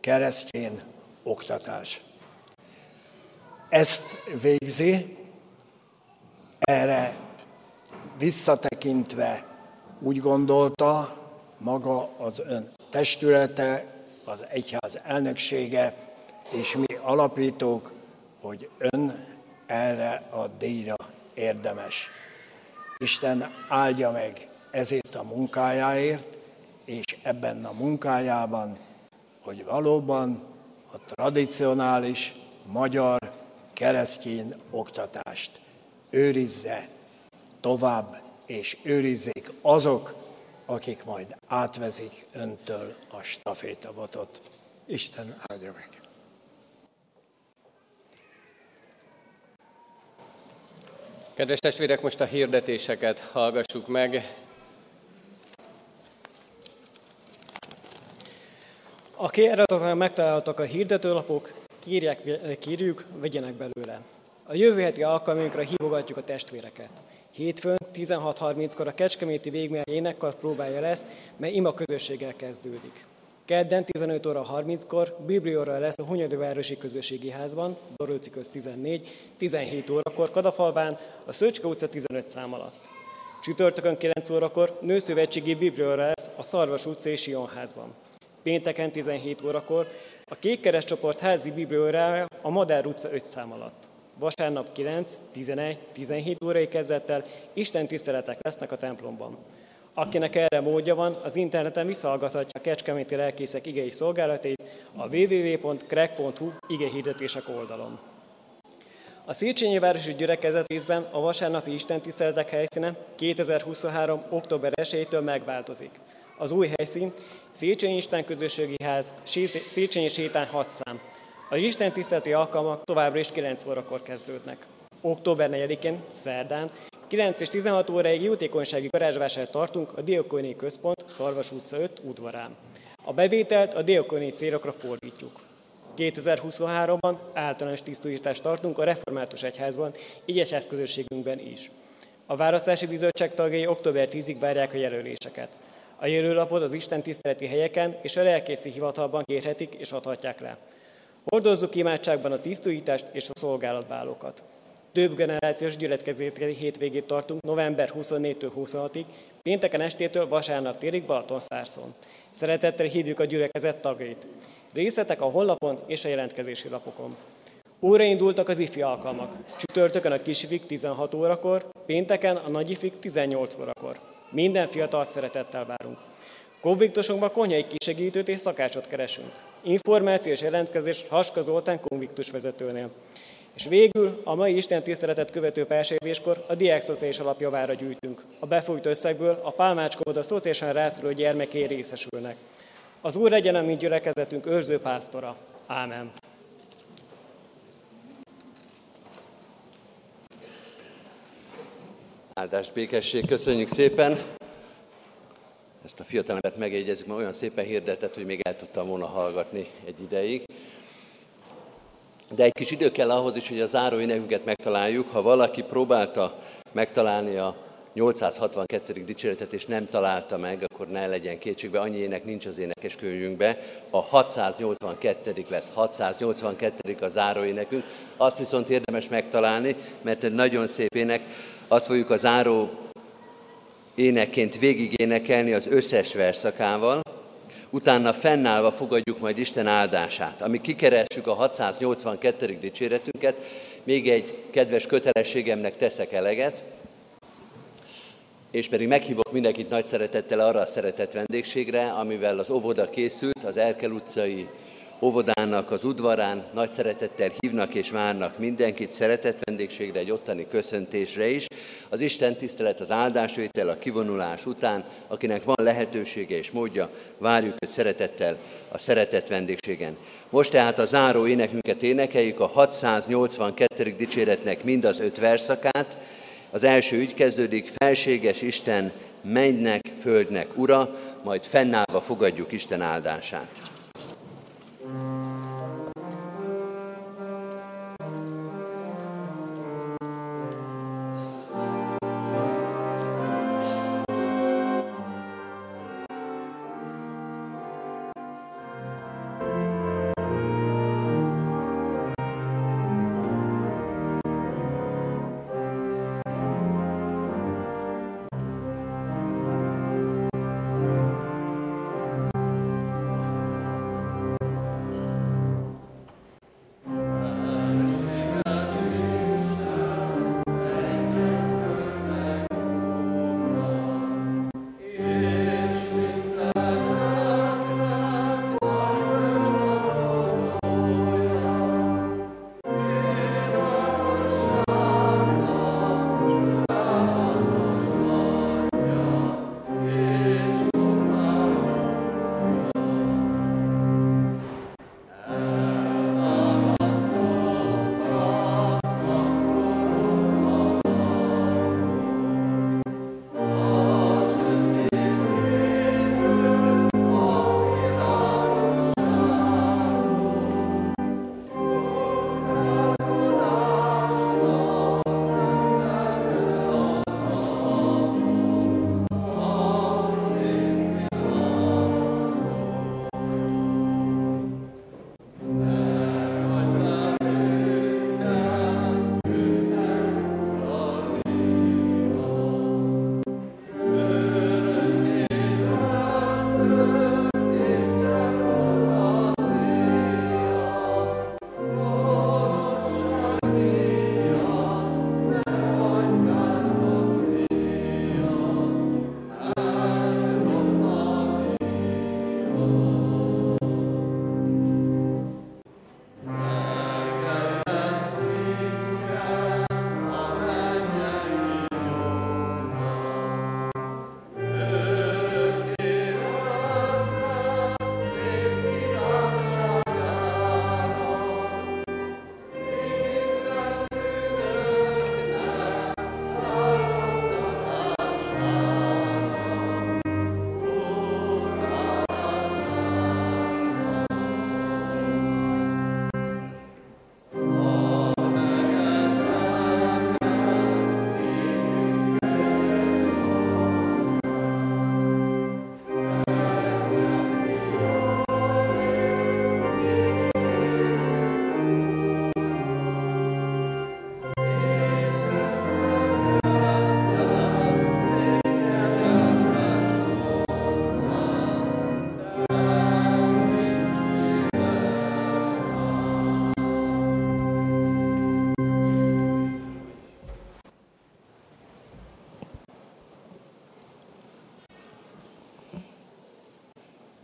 keresztjén oktatás. Ezt végzi, erre visszatekintve úgy gondolta maga az ön testülete, az egyház elnöksége, és mi alapítók, hogy ön erre a díjra érdemes. Isten áldja meg ezért a munkájáért, és ebben a munkájában, hogy valóban a tradicionális magyar keresztény oktatást őrizze tovább, és őrizzék azok, akik majd átvezik öntől a stafétabotot. Isten áldja meg! Kedves testvérek, most a hirdetéseket hallgassuk meg. Aki eredetileg megtaláltak a hirdetőlapok, kírják, kérjük, vegyenek belőle. A jövő heti alkalmunkra hívogatjuk a testvéreket. Hétfőn 16.30-kor a Kecskeméti Végmel énekkar próbálja lesz, mely ima közösséggel kezdődik. Kedden 15 óra 30-kor Biblióra lesz a Hunyadóvárosi Közösségi Házban, Dorőci köz 14, 17 órakor Kadafalván, a Szöcske utca 15 szám alatt. Csütörtökön 9 órakor Nőszövetségi Biblióra lesz a Szarvas utca és Sionházban. Pénteken 17 órakor a Kékkeres csoport házi bibliórája a Madár utca 5 szám alatt. Vasárnap 9, 11, 17 órai kezdettel Isten tiszteletek lesznek a templomban. Akinek erre módja van, az interneten visszahallgathatja a Kecskeméti Lelkészek igei szolgálatét a www.crack.hu igehirdetések oldalon. A Széchenyi Városi Gyülekezet részben a vasárnapi istentiszteletek helyszíne 2023. október 1-től megváltozik. Az új helyszín Széchenyi Isten Közösségi Ház, Széchenyi Sétán 6 szám. Az Isten tiszteleti alkalmak továbbra is 9 órakor kezdődnek. Október 4-én, szerdán, 9 és 16 óráig jótékonysági garázsvásárt tartunk a Diakoni Központ, Szarvas utca 5 udvarán. A bevételt a diakoni célokra fordítjuk. 2023-ban általános tisztújítást tartunk a Református Egyházban, így egyház közösségünkben is. A választási bizottság tagjai október 10-ig várják a jelöléseket. A jelölapot az Isten tiszteleti helyeken és a lelkészi hivatalban kérhetik és adhatják le. Hordozzuk imádságban a tisztújítást és a szolgálatbálókat. Több generációs gyülekezeti hétvégét tartunk november 24-től 26-ig, pénteken estétől vasárnap télig Balatonszárszon. Szeretettel hívjuk a gyülekezet tagjait. Részletek a honlapon és a jelentkezési lapokon. Óra indultak az ifi alkalmak. Csütörtökön a kisifik 16 órakor, pénteken a nagyifik 18 órakor. Minden fiatal szeretettel várunk. Konviktusunkban konyhai kisegítőt és szakácsot keresünk. Információ és jelentkezés Haska Zoltán konviktus vezetőnél. És végül a mai Isten tiszteletet követő pársévéskor a Diák Szociális Alapjavára gyűjtünk. A befújt összegből a Pálmácska a szociálisan rászoruló gyermeké részesülnek. Az Úr legyen a mi gyülekezetünk őrző pásztora. Ámen. Áldás, békesség, köszönjük szépen! Ezt a fiatalembert megjegyezzük, mert olyan szépen hirdetett, hogy még el tudtam volna hallgatni egy ideig. De egy kis idő kell ahhoz is, hogy a záró énekünket megtaláljuk. Ha valaki próbálta megtalálni a 862. dicséretet, és nem találta meg, akkor ne legyen kétségbe, annyi ének nincs az énekeskönyvünkben. A 682. lesz, 682. a záró énekünk. Azt viszont érdemes megtalálni, mert egy nagyon szép ének. Azt fogjuk a záró énekként végigénekelni az összes verszakával, utána fennállva fogadjuk majd Isten áldását. Amíg kikeressük a 682. dicséretünket, még egy kedves kötelességemnek teszek eleget, és pedig meghívok mindenkit nagy szeretettel arra a szeretett vendégségre, amivel az óvoda készült, az Erkel utcai óvodának az udvarán nagy szeretettel hívnak és várnak mindenkit szeretett vendégségre, egy ottani köszöntésre is. Az Isten tisztelet, az áldásvétel, a kivonulás után, akinek van lehetősége és módja, várjuk őt szeretettel a szeretett vendégségen. Most tehát a záró énekünket énekeljük, a 682. dicséretnek mind az öt verszakát. Az első ügy kezdődik, felséges Isten, mennynek, földnek ura, majd fennállva fogadjuk Isten áldását. Thank you.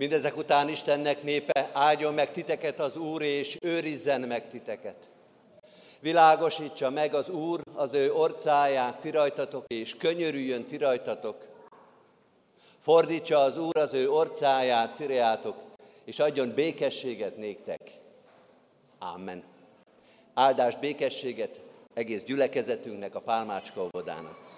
Mindezek után Istennek népe, áldjon meg titeket az Úr, és őrizzen meg titeket. Világosítsa meg az Úr az ő orcáját ti rajtatok, és könyörüljön ti rajtatok. Fordítsa az Úr az ő orcáját ti reátok, és adjon békességet néktek. Amen. Áldás békességet egész gyülekezetünknek, a Pálmácska óvodának.